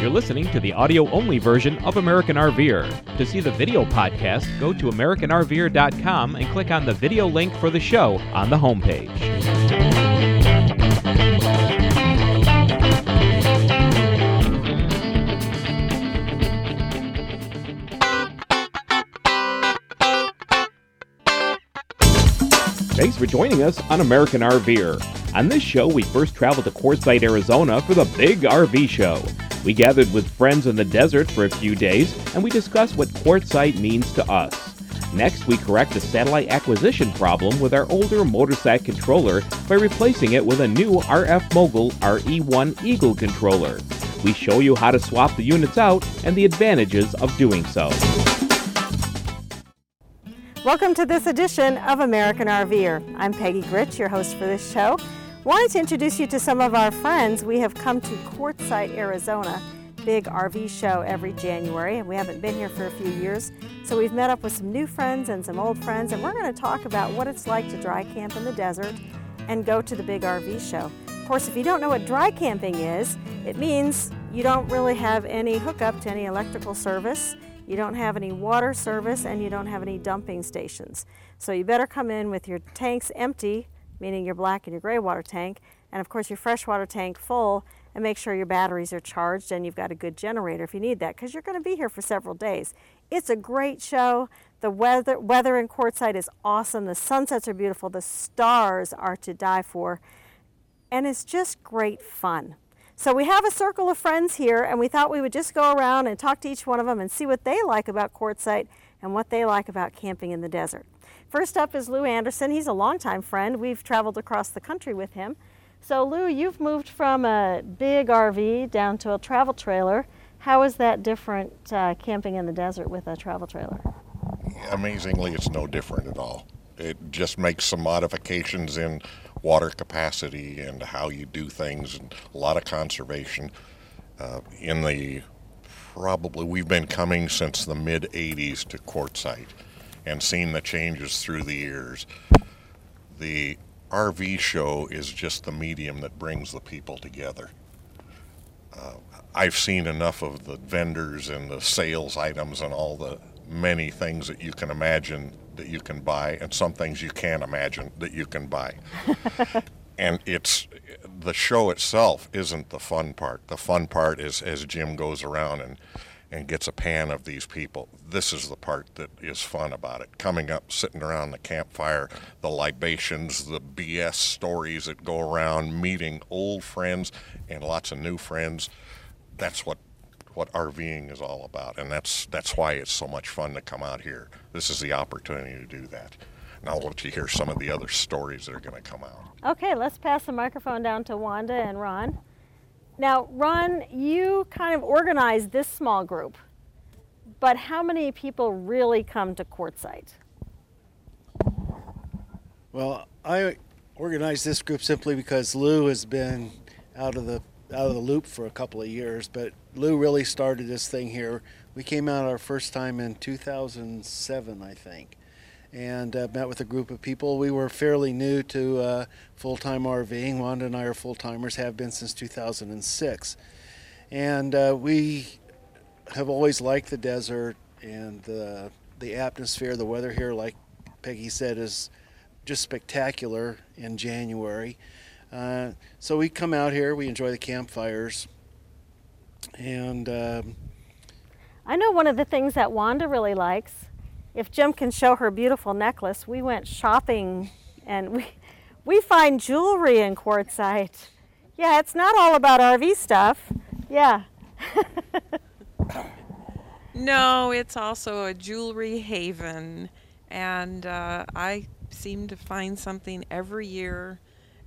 You're listening to the audio only version of American RVer. To see the video podcast, go to AmericanRVer.com and click on the video link for the show on the homepage. Thanks for joining us on American RVer. On this show, we first traveled to Quartzsite, Arizona for the Big RV Show. We gathered with friends in the desert for a few days and we discussed what Quartzsite means to us. Next, we correct a satellite acquisition problem with our older Motosat controller by replacing it with a new RF Mogul RE1 Eagle controller. We show you how to swap the units out and the advantages of doing so. Welcome to this edition of American RVer. I'm Peggy Gritch, your host for this show. Wanted to introduce you to some of our friends. We have come to Quartzsite, Arizona, big RV show every January, and we haven't been here for a few years. So we've met up with some new friends and some old friends, and we're going to talk about what it's like to dry camp in the desert and go to the big RV show. Of course, if you don't know what dry camping is, it means you don't really have any hookup to any electrical service. You don't have any water service and you don't have any dumping stations. So you better come in with your tanks empty, meaning your black and your gray water tank, and of course your freshwater tank full, and make sure your batteries are charged and you've got a good generator if you need that because you're going to be here for several days. It's a great show. The weather, weather in Quartzsite is awesome. The sunsets are beautiful. The stars are to die for. And it's just great fun. So we have a circle of friends here, and we thought we would just go around and talk to each one of them and see what they like about Quartzsite and what they like about camping in the desert. First up is Lou Anderson. He's a longtime friend. We've traveled across the country with him. So Lou, you've moved from a big RV down to a travel trailer. How is that different uh, camping in the desert with a travel trailer? Amazingly, it's no different at all. It just makes some modifications in water capacity and how you do things, and a lot of conservation. Uh, in the probably we've been coming since the mid 80s to Quartzsite and seen the changes through the years. The RV show is just the medium that brings the people together. Uh, I've seen enough of the vendors and the sales items and all the many things that you can imagine that you can buy and some things you can't imagine that you can buy. and it's the show itself isn't the fun part. The fun part is as Jim goes around and and gets a pan of these people. This is the part that is fun about it. Coming up, sitting around the campfire, the libations, the BS stories that go around, meeting old friends and lots of new friends. That's what what RVing is all about, and that's that's why it's so much fun to come out here. This is the opportunity to do that. Now I'll let you hear some of the other stories that are going to come out. Okay, let's pass the microphone down to Wanda and Ron. Now, Ron, you kind of organized this small group, but how many people really come to Quartzsite? Well, I organized this group simply because Lou has been out of the out of the loop for a couple of years, but Lou really started this thing here. We came out our first time in 2007, I think, and uh, met with a group of people. We were fairly new to uh, full time RVing. Wanda and I are full timers, have been since 2006. And uh, we have always liked the desert and the, the atmosphere, the weather here, like Peggy said, is just spectacular in January. Uh, so we come out here, we enjoy the campfires, and um, I know one of the things that Wanda really likes. If Jim can show her beautiful necklace, we went shopping and we we find jewelry in Quartzsite. Yeah, it's not all about RV stuff. Yeah. no, it's also a jewelry haven, and uh, I seem to find something every year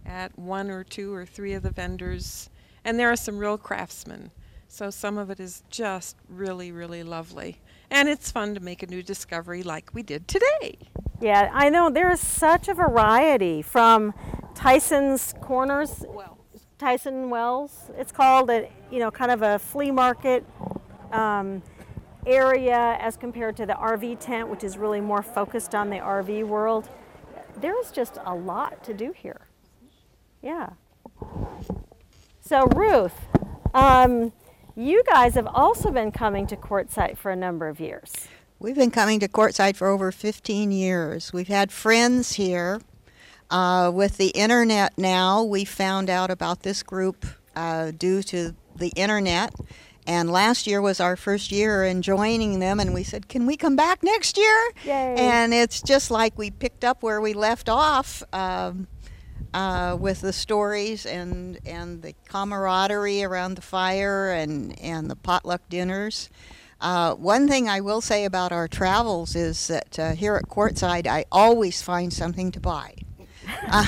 at one or two or three of the vendors, and there are some real craftsmen. So some of it is just really, really lovely. And it's fun to make a new discovery like we did today. Yeah, I know there is such a variety from Tyson's Corners, Tyson Wells. It's called a, you know, kind of a flea market um, area as compared to the RV tent, which is really more focused on the RV world. There's just a lot to do here. Yeah. So, Ruth, um, you guys have also been coming to Quartzsite for a number of years. We've been coming to Quartzsite for over 15 years. We've had friends here. Uh, with the internet now, we found out about this group uh, due to the internet. And last year was our first year in joining them, and we said, Can we come back next year? Yay. And it's just like we picked up where we left off. Um, uh, with the stories and, and the camaraderie around the fire and, and the potluck dinners. Uh, one thing I will say about our travels is that uh, here at Quartzsite, I always find something to buy.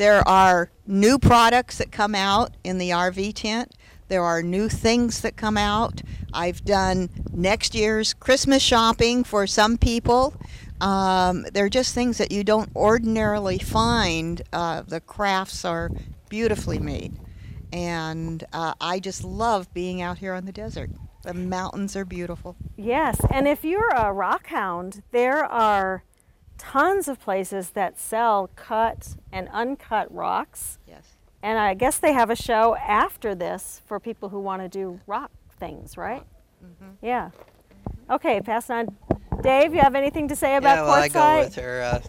There are new products that come out in the RV tent. There are new things that come out. I've done next year's Christmas shopping for some people. Um, they're just things that you don't ordinarily find. Uh, the crafts are beautifully made. And uh, I just love being out here on the desert. The mountains are beautiful. Yes, and if you're a rock hound, there are tons of places that sell cut and uncut rocks. Yes. And I guess they have a show after this for people who want to do rock things, right? Mm-hmm. Yeah. Okay, pass on. Dave, you have anything to say about yeah, well, I go with her. Uh,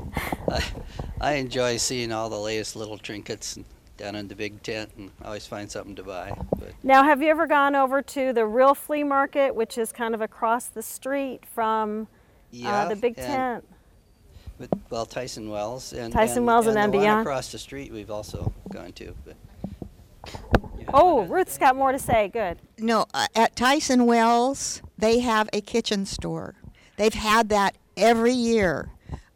I, I enjoy seeing all the latest little trinkets down in the big tent, and always find something to buy. But Now, have you ever gone over to the real flea market, which is kind of across the street from yeah, uh, the big and tent? With, well, Tyson Wells and Tyson and, Wells and and then the one beyond. across the street we've also gone to. But Oh, Ruth's got more to say. Good. No, uh, at Tyson Wells, they have a kitchen store. They've had that every year.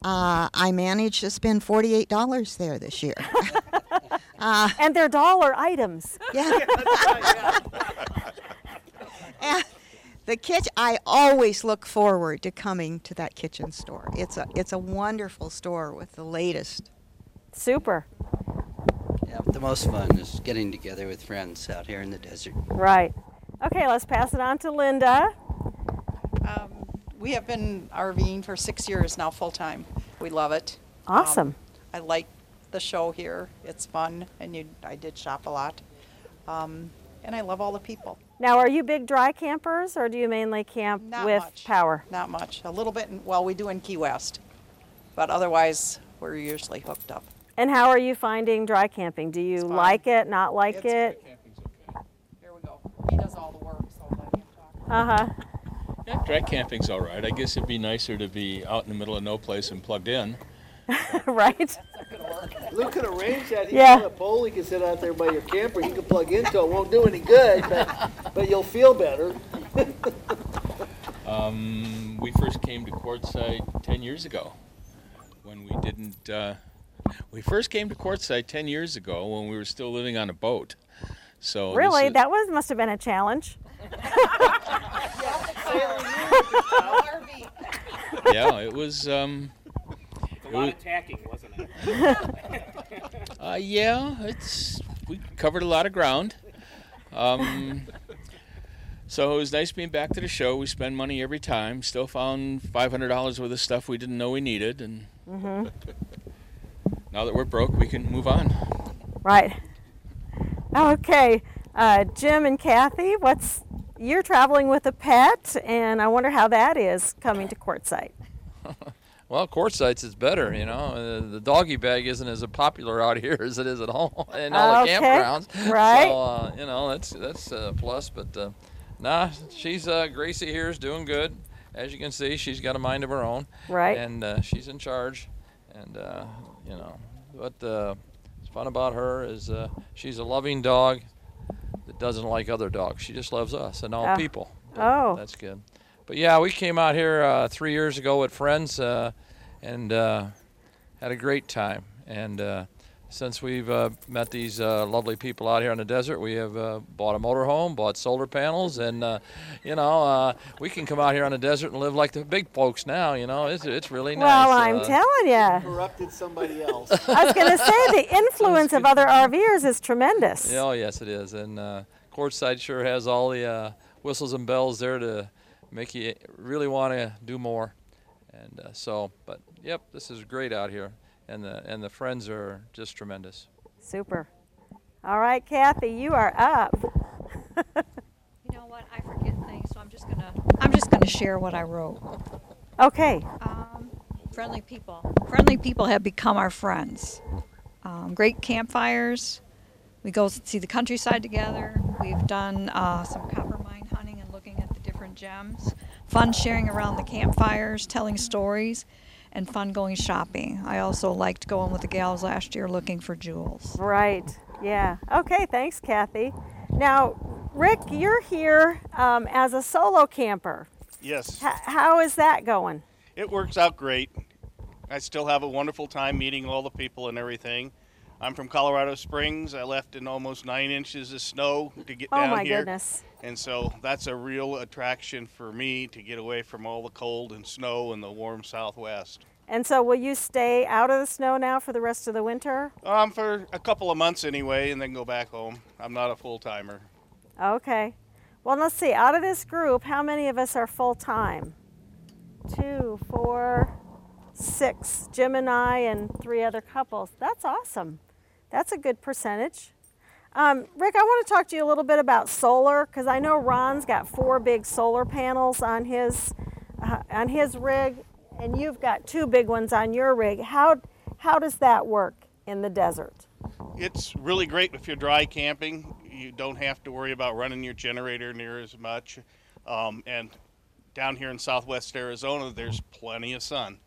Uh, I managed to spend $48 there this year. uh, And they're dollar items. yeah. And the kitchen, I always look forward to coming to that kitchen store. It's a, it's a wonderful store with the latest. Super. yeah, the most fun is getting together with friends out here in the desert. Right. Okay, let's pass it on to Linda. Um, we have been RVing for six years now, full time. We love it. Um, Awesome. I like the show here. It's fun, and you, I did shop a lot. Um, and I love all the people. Now, are you big dry campers or do you mainly camp Not with much. power? Not much. A little bit. In, well, we do in Key West, but otherwise we're usually hooked up. And how are you finding dry camping? Do you like it, not like It's it? Here we go. He does all the work, so let him talk. Uh huh. Yeah, dry camping's all right. I guess it'd be nicer to be out in the middle of no place and plugged in. right? Luke could arrange that. He Yeah. got a pole. He can sit out there by your camper. You can plug into it. Won't do any good, but, but you'll feel better. Um, we first came to Quartzsite 10 years ago when we didn't. Uh, we first came to Quartzsite 10 years ago when we were still living on a boat. So Really? is- That was must have been a challenge. Yeah, it was. Um, A it lot was- of tacking, wasn't it? Uh, yeah, it's we covered a lot of ground. Um, so it was nice being back to the show. We spend money every time. Still found five hundred dollars worth of stuff we didn't know we needed, and now that we're broke, we can move on. Right. Okay. Uh, Jim and Kathy, what's you're traveling with a pet, and I wonder how that is coming to Quartzsite. Well, Quartzsite's is better, you know. Uh, the doggy bag isn't as popular out here as it is at home in all the Okay, campgrounds. right. So, uh, you know, that's that's a plus. But uh, nah, she's uh, Gracie here is doing good. As you can see, she's got a mind of her own. Right. And uh, she's in charge. And uh, you know, what uh, what's fun about her is uh, she's a loving dog that doesn't like other dogs. She just loves us and all Ah. people. Oh. That's good. But yeah, we came out here uh, three years ago with friends uh, and uh, had a great time. And uh, since we've uh, met these uh, lovely people out here in the desert, we have uh, bought a motorhome, bought solar panels, and uh, you know uh, we can come out here on the desert and live like the big folks now. You know, it's it's really nice. Well, I'm uh, telling you. Corrupted somebody else. I was going to say the influence of other RVers is tremendous. Yeah, oh yes, it is. And uh, Quartzsite sure has all the uh, whistles and bells there to make you really want to do more. And uh, so, but yep, this is great out here, and the and the friends are just tremendous. Super. All right, Kathy, you are up. you know what? I forget things, so I'm just gonna I'm just gonna share what I wrote. Okay. Um, friendly people. Friendly people have become our friends. Um, great campfires. We go see the countryside together. We've done uh, some copper mine hunting and looking at the different gems. Fun sharing around the campfires, telling stories, and fun going shopping. I also liked going with the gals last year looking for jewels. Right. Yeah. Okay. Thanks, Kathy. Now, Rick, you're here um, as a solo camper. Yes. H- how is that going? It works out great. I still have a wonderful time meeting all the people and everything. I'm from Colorado Springs. I left in almost nine inches of snow to get oh down my here. goodness. And so that's a real attraction for me to get away from all the cold and snow and the warm southwest. And so, will you stay out of the snow now for the rest of the winter? Um, for a couple of months anyway, and then go back home. I'm not a full timer. Okay. Well, let's see. Out of this group, how many of us are full time? Two, four, six. Jim and I, and three other couples. That's awesome. That's a good percentage. Um, Rick, I want to talk to you a little bit about solar because I know Ron's got four big solar panels on his uh, on his rig, and you've got two big ones on your rig. How how does that work in the desert? It's really great if you're dry camping. You don't have to worry about running your generator near as much. Um, and down here in southwest Arizona, there's plenty of sun.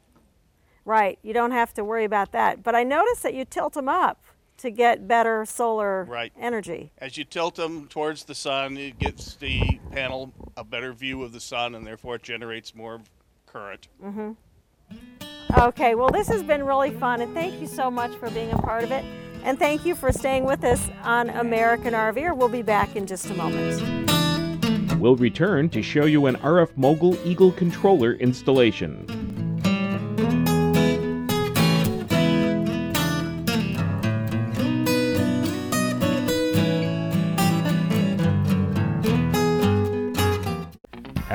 Right, you don't have to worry about that. But I noticed that you tilt them up to get better solar right. energy. As you tilt them towards the sun, it gives the panel a better view of the sun and therefore it generates more current. Mm-hmm. Okay, well, this has been really fun, and thank you so much for being a part of it. And thank you for staying with us on American RVer. We'll be back in just a moment. We'll return to show you an RF Mogul Eagle controller installation.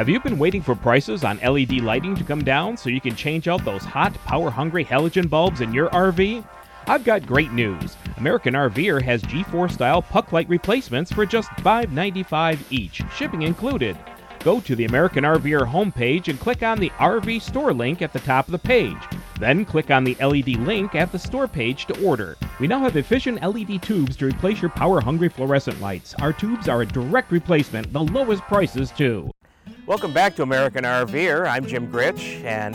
Have you been waiting for prices on LED lighting to come down so you can change out those hot, power hungry halogen bulbs in your RV? I've got great news. American RVer has G4 style puck light replacements for just $5.95 each, shipping included. Go to the American RVer homepage and click on the RV store link at the top of the page. Then click on the LED link at the store page to order. We now have efficient LED tubes to replace your power hungry fluorescent lights. Our tubes are a direct replacement, the lowest prices too. Welcome back to American RVer. I'm Jim Gritch, and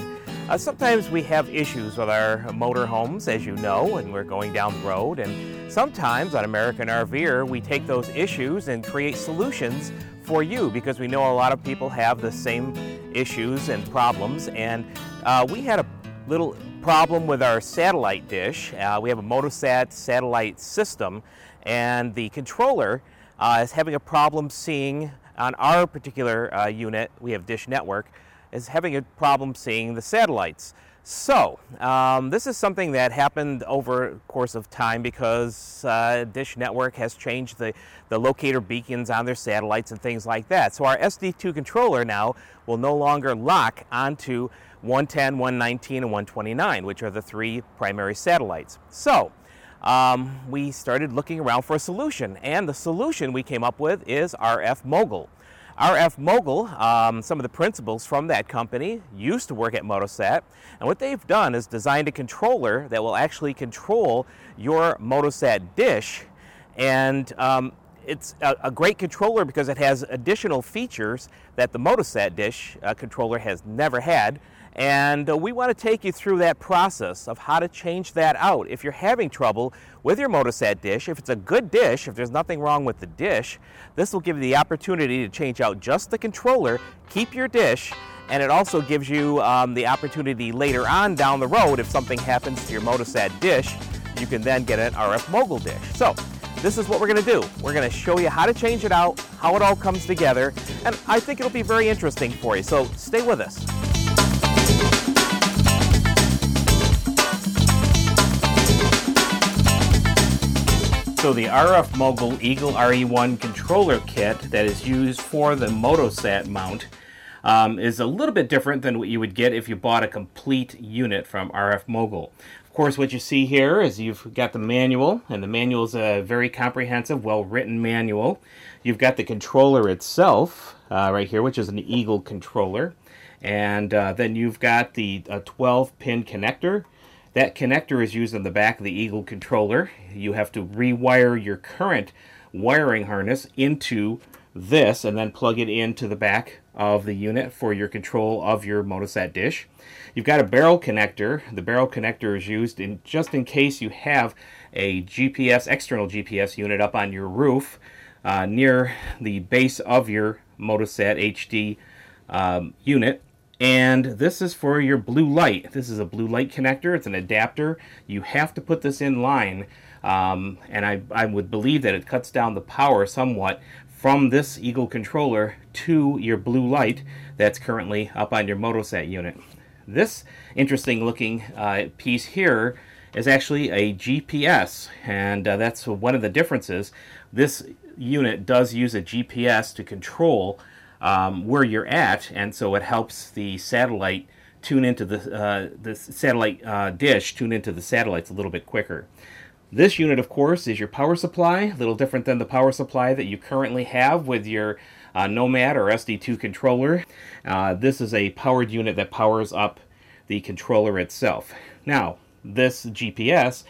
uh, sometimes we have issues with our motor homes, as you know, and we're going down the road. And sometimes on American RVer, we take those issues and create solutions for you because we know a lot of people have the same issues and problems. And uh, we had a little problem with our satellite dish. Uh, we have a Motosat satellite system, and the controller uh, is having a problem seeing on our particular uh, unit, we have Dish Network, is having a problem seeing the satellites. So, um, this is something that happened over course of time because uh, Dish Network has changed the, the locator beacons on their satellites and things like that. So, our SD2 controller now will no longer lock onto 110, 119, and 129, which are the three primary satellites. So, um, we started looking around for a solution, and the solution we came up with is RF Mogul. RF Mogul, um, some of the principals from that company used to work at Motosat, and what they've done is designed a controller that will actually control your Motosat dish, and um, it's a, a, great controller because it has additional features that the Motosat dish uh, controller has never had. And uh, we want to take you through that process of how to change that out. If you're having trouble with your Motosat dish, if it's a good dish, if there's nothing wrong with the dish, this will give you the opportunity to change out just the controller, keep your dish, and it also gives you um, the opportunity later on down the road, if something happens to your Motosat dish, you can then get an RF Mogul dish. So, this is what we're going to do. We're going to show you how to change it out, how it all comes together, and I think it'll be very interesting for you. So, stay with us. So the RF Mogul Eagle RE1 controller kit that is used for the Motosat mount um, is a little bit different than what you would get if you bought a complete unit from RF Mogul. Of course, what you see here is you've got the manual, and the manual is a very comprehensive, well written manual. You've got the controller itself uh, right here, which is an Eagle controller. And uh, then you've got the 12 pin connector. That connector is used on the back of the Eagle controller. You have to rewire your current wiring harness into this and then plug it into the back of the unit for your control of your Motosat dish. You've got a barrel connector. The barrel connector is used in just in case you have a GPS, external GPS unit up on your roof uh, near the base of your Motosat HD um, unit. And this is for your blue light. This is a blue light connector. It's an adapter. You have to put this in line. Um, and I, I would believe that it cuts down the power somewhat from this Eagle controller to your blue light that's currently up on your Motosat unit. This interesting looking uh, piece here is actually a GPS, and uh, that's one of the differences. This unit does use a GPS to control um, where you're at, and so it helps the satellite tune into the uh, the satellite uh, dish tune into the satellites a little bit quicker. This unit, of course, is your power supply, a little different than the power supply that you currently have with your uh, Nomad or SD2 controller. Uh, this is a powered unit that powers up the controller itself. Now, this GPS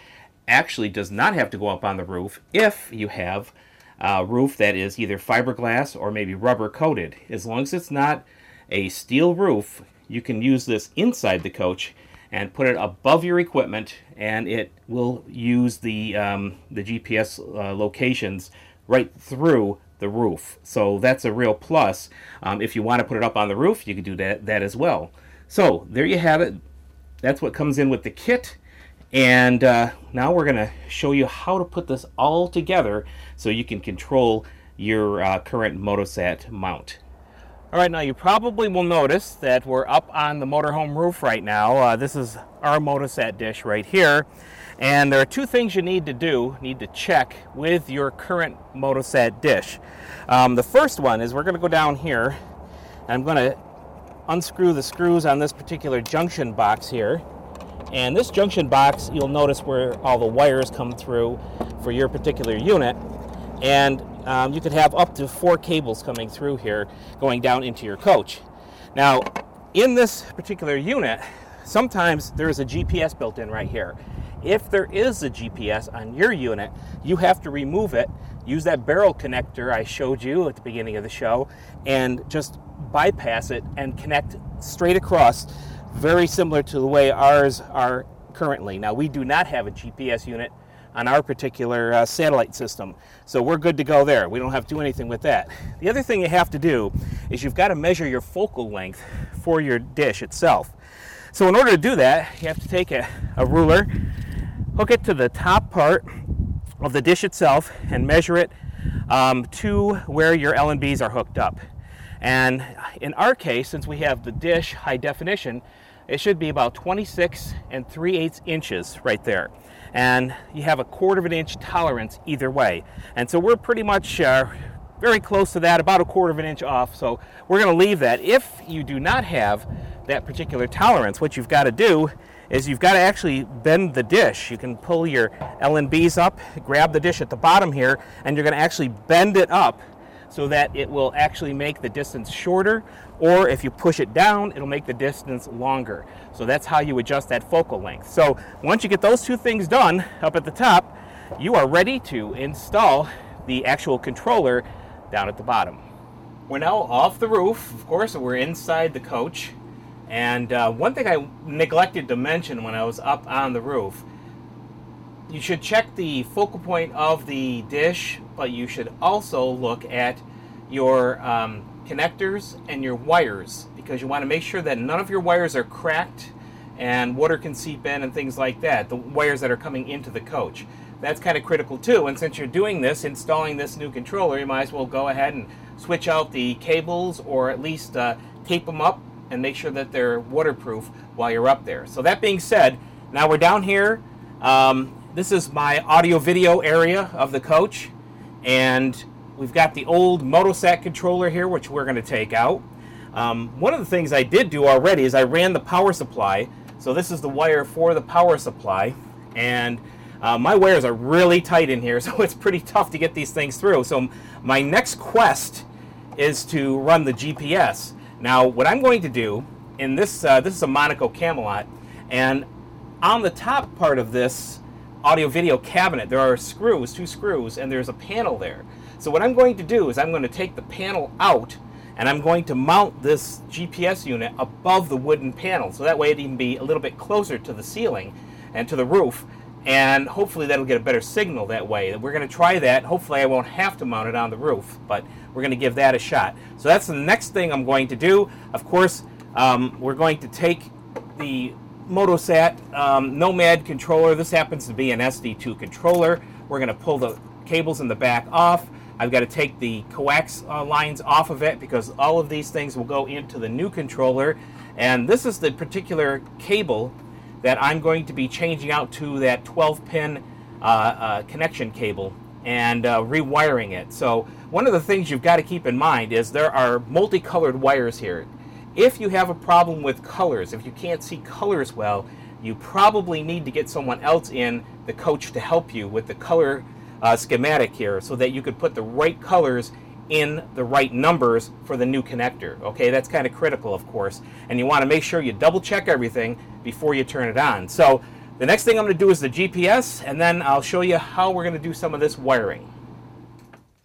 actually does not have to go up on the roof if you have a roof that is either fiberglass or maybe rubber coated. As long as it's not a steel roof, you can use this inside the coach and put it above your equipment, and it will use the um, the GPS uh, locations right through the roof. So that's a real plus. Um, if you want to put it up on the roof, you can do that that as well. So there you have it. That's what comes in with the kit. And uh, now we're going to show you how to put this all together so you can control your uh, current Motosat mount. All right, now you probably will notice that we're up on the motorhome roof right now. Uh, this is our Motosat dish right here. And there are two things you need to do, need to check with your current Motosat dish. Um, the first one is we're going to go down here, and I'm going to unscrew the screws on this particular junction box here. And this junction box, you'll notice where all the wires come through for your particular unit. And um, you could have up to four cables coming through here going down into your coach. Now, in this particular unit, sometimes there is a GPS built in right here. If there is a GPS on your unit, you have to remove it, use that barrel connector I showed you at the beginning of the show, and just bypass it and connect straight across, very similar to the way ours are currently. Now, we do not have a GPS unit on our particular uh, satellite system. So we're good to go there. We don't have to do anything with that. The other thing you have to do is you've got to measure your focal length for your dish itself. So in order to do that, you have to take a, a ruler, hook it to the top part of the dish itself and measure it um, to where your LNBs are hooked up. And in our case, since we have the dish high definition, it should be about 26 and 3 8 inches right there and you have a quarter of an inch tolerance either way. And so we're pretty much uh, very close to that, about a quarter of an inch off. So we're going to leave that. If you do not have that particular tolerance, what you've got to do is you've got to actually bend the dish. You can pull your LNBs up, grab the dish at the bottom here, and you're going to actually bend it up so that it will actually make the distance shorter, or if you push it down, it'll make the distance longer. So that's how you adjust that focal length. So once you get those two things done up at the top, you are ready to install the actual controller down at the bottom. We're now off the roof, of course, we're inside the coach. And uh, one thing I neglected to mention when I was up on the roof you should check the focal point of the dish, but you should also look at your um, connectors and your wires because you want to make sure that none of your wires are cracked and water can seep in and things like that, the wires that are coming into the coach. That's kind of critical too. And since you're doing this, installing this new controller, you might as well go ahead and switch out the cables or at least uh, tape them up and make sure that they're waterproof while you're up there. So that being said, now we're down here. Um, this is my audio video area of the coach. And we've got the old Motosat controller here, which we're going to take out. Um, one of the things I did do already is I ran the power supply So this is the wire for the power supply, and uh, my wires are really tight in here, so it's pretty tough to get these things through. So my next quest is to run the GPS. Now, what I'm going to do in this, uh, this is a Monaco Camelot, and on the top part of this audio video cabinet, there are screws, two screws, and there's a panel there. So what I'm going to do is I'm going to take the panel out and I'm going to mount this GPS unit above the wooden panel so that way it can be a little bit closer to the ceiling and to the roof and hopefully that'll get a better signal that way. We're going to try that. Hopefully I won't have to mount it on the roof, but we're going to give that a shot. So that's the next thing I'm going to do. Of course, um, we're going to take the Motosat um, Nomad controller. This happens to be an SD2 controller. We're going to pull the cables in the back off. I've got to take the coax uh, lines off of it because all of these things will go into the new controller. And this is the particular cable that I'm going to be changing out to that 12 pin uh, uh, connection cable and uh, rewiring it. So one of the things you've got to keep in mind is there are multicolored wires here. If you have a problem with colors, if you can't see colors well, you probably need to get someone else in the coach to help you with the color uh, schematic here so that you could put the right colors in the right numbers for the new connector. Okay, that's kind of critical, of course. And you want to make sure you double check everything before you turn it on. So the next thing I'm going to do is the GPS, and then I'll show you how we're going to do some of this wiring.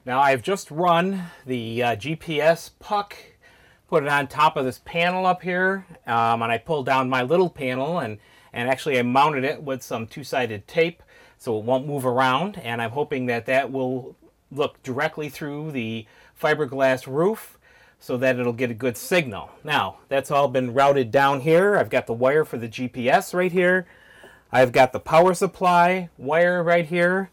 Now I've just run the uh, GPS puck, put it on top of this panel up here, um, and I pulled down my little panel and, and actually I mounted it with some two-sided tape so it won't move around, and I'm hoping that that will look directly through the fiberglass roof so that it'll get a good signal. Now, that's all been routed down here. I've got the wire for the GPS right here. I've got the power supply wire right here.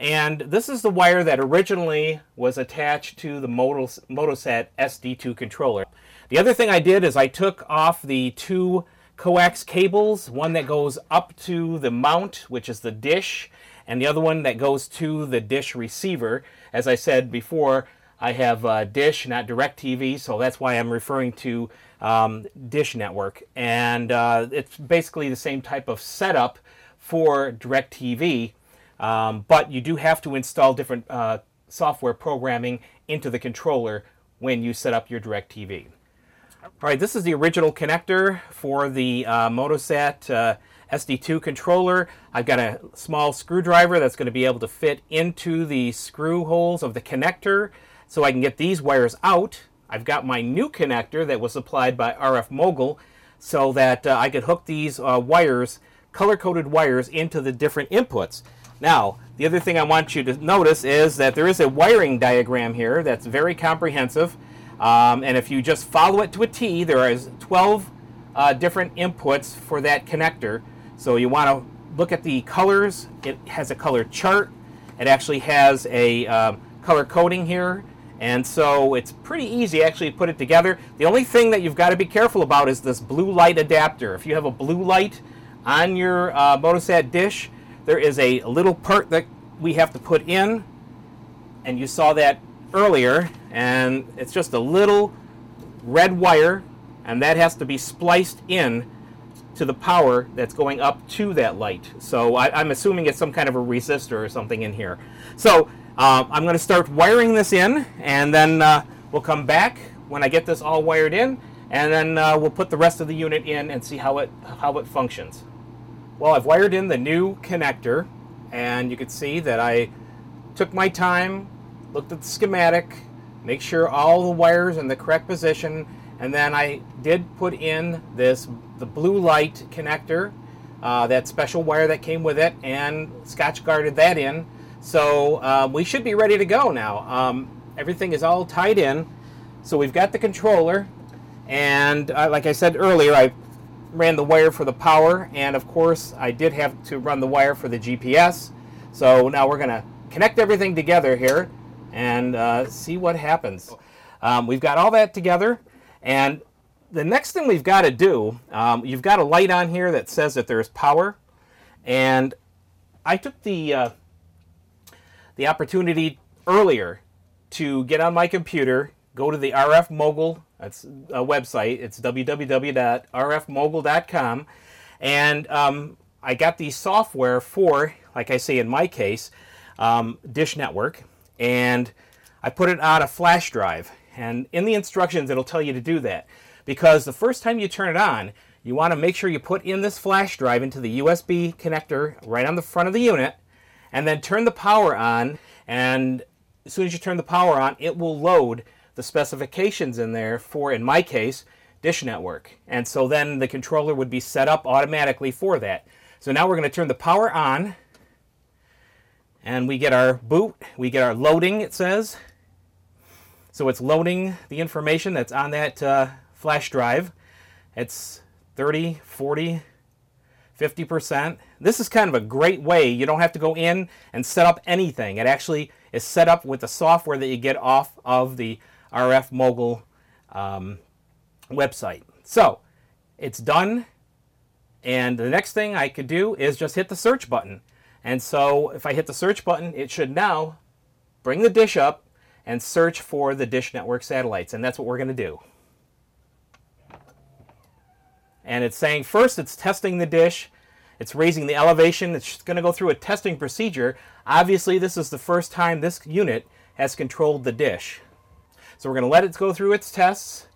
And this is the wire that originally was attached to the Motosat SD2 controller. The other thing I did is I took off the two coax cables, one that goes up to the mount, which is the dish, and the other one that goes to the dish receiver. As I said before, I have uh, Dish, not DirecTV, so that's why I'm referring to um, Dish Network. And uh, it's basically the same type of setup for DirecTV, um, but you do have to install different uh, software programming into the controller when you set up your DirecTV. All right, this is the original connector for the uh, Motosat uh, SD2 controller. I've got a small screwdriver that's going to be able to fit into the screw holes of the connector so I can get these wires out. I've got my new connector that was supplied by RF Mogul so that uh, I could hook these uh, wires, color-coded wires, into the different inputs. Now, the other thing I want you to notice is that there is a wiring diagram here that's very comprehensive. Um, and if you just follow it to a T, there is 12 uh, different inputs for that connector. So you want to look at the colors. It has a color chart. It actually has a um, color coding here. And so it's pretty easy actually to put it together. The only thing that you've got to be careful about is this blue light adapter. If you have a blue light on your uh, Motosat dish, there is a little part that we have to put in. And you saw that earlier. And it's just a little red wire. And that has to be spliced in to the power that's going up to that light. So I, am assuming it's some kind of a resistor or something in here. So uh, I'm going to start wiring this in, and then uh, we'll come back when I get this all wired in, and then uh, we'll put the rest of the unit in and see how it how it functions. Well, I've wired in the new connector, and you can see that I took my time, looked at the schematic, make sure all the wires in the correct position, and then I did put in this the blue light connector, uh, that special wire that came with it, and scotch guarded that in. So uh, we should be ready to go now. Um, everything is all tied in. So we've got the controller, and uh, like I said earlier, I ran the wire for the power, and of course I did have to run the wire for the GPS. So now we're going to connect everything together here and uh, see what happens. Um, we've got all that together. And the next thing we've got to do, um, you've got a light on here that says that there's power. And I took the, uh, the opportunity earlier to get on my computer, go to the RF Mogul that's a website. It's www.rfmogul.com. And um, I got the software for, like I say in my case, um, Dish Network, and I put it on a flash drive. And in the instructions, it'll tell you to do that. Because the first time you turn it on, you want to make sure you put in this flash drive into the USB connector right on the front of the unit, and then turn the power on. And as soon as you turn the power on, it will load the specifications in there for, in my case, Dish Network. And so then the controller would be set up automatically for that. So now we're going to turn the power on, and we get our boot, we get our loading, it says. So it's loading the information that's on that uh, flash drive. It's 30, 40, 50%. This is kind of a great way. You don't have to go in and set up anything. It actually is set up with the software that you get off of the RF Mogul um, website. So it's done. And the next thing I could do is just hit the search button. And so if I hit the search button, it should now bring the dish up and search for the Dish Network satellites. And that's what we're going to do. And it's saying first it's testing the dish, it's raising the elevation, it's going to go through a testing procedure. Obviously, this is the first time this unit has controlled the dish. So we're going to let it go through its tests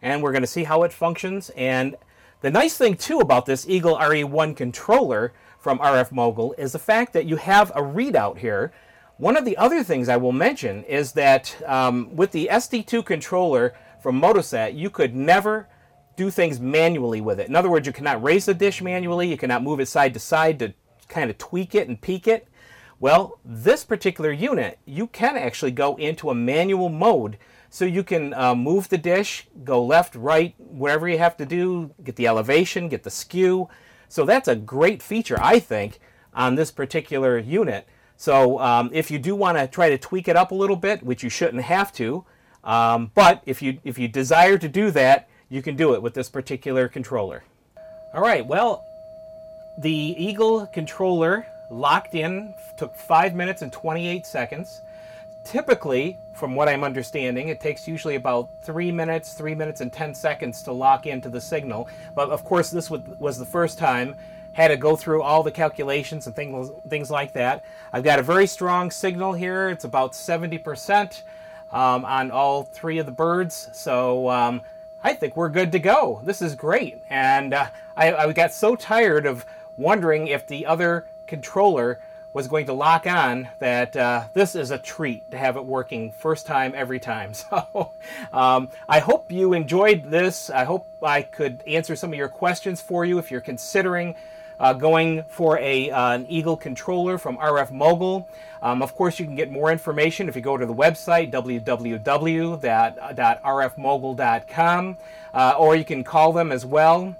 and we're going to see how it functions. And the nice thing too about this Eagle RE1 controller from RF Mogul is the fact that you have a readout here. One of the other things I will mention is that um, with the SD2 controller from Motosat, you could never do things manually with it. In other words, you cannot raise the dish manually, you cannot move it side to side to kind of tweak it and peak it. Well, this particular unit, you can actually go into a manual mode so you can uh, move the dish, go left, right, whatever you have to do, get the elevation, get the skew. So that's a great feature, I think, on this particular unit. So um, if you do want to try to tweak it up a little bit, which you shouldn't have to, um, but if you if you desire to do that, you can do it with this particular controller. All right, well, the Eagle controller locked in took 5 minutes and 28 seconds. Typically, from what I'm understanding, it takes usually about 3 minutes, 3 minutes and 10 seconds to lock into the signal. But of course, this was the first time had to go through all the calculations and things things like that. I've got a very strong signal here. It's about 70% um, on all three of the birds. So um, I think we're good to go. This is great. And uh, I, I got so tired of wondering if the other controller was going to lock on that uh, this is a treat to have it working first time every time. So um, I hope you enjoyed this. I hope I could answer some of your questions for you if you're considering uh, going for a, uh, an Eagle controller from RF Mogul. Um, of course, you can get more information if you go to the website www.rfmogul.com, uh, or you can call them as well.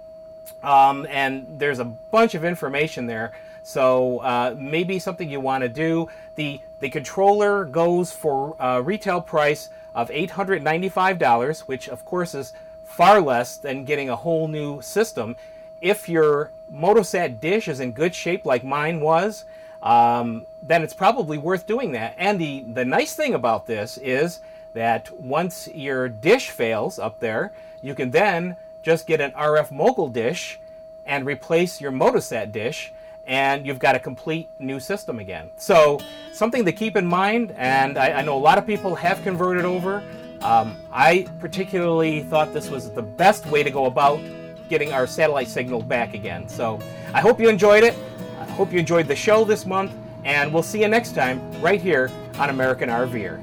Um, and there's a bunch of information there. So uh, maybe something you want to do. The the controller goes for a retail price of $895, which of course is far less than getting a whole new system if your Motosat dish is in good shape like mine was, um, then it's probably worth doing that. And the, the nice thing about this is that once your dish fails up there, you can then just get an RF Mogul dish and replace your Motosat dish, and you've got a complete new system again. So, something to keep in mind, and I, I know a lot of people have converted over. Um, I particularly thought this was the best way to go about getting our satellite signal back again. So I hope you enjoyed it. I hope you enjoyed the show this month, and we'll see you next time right here on American RVer.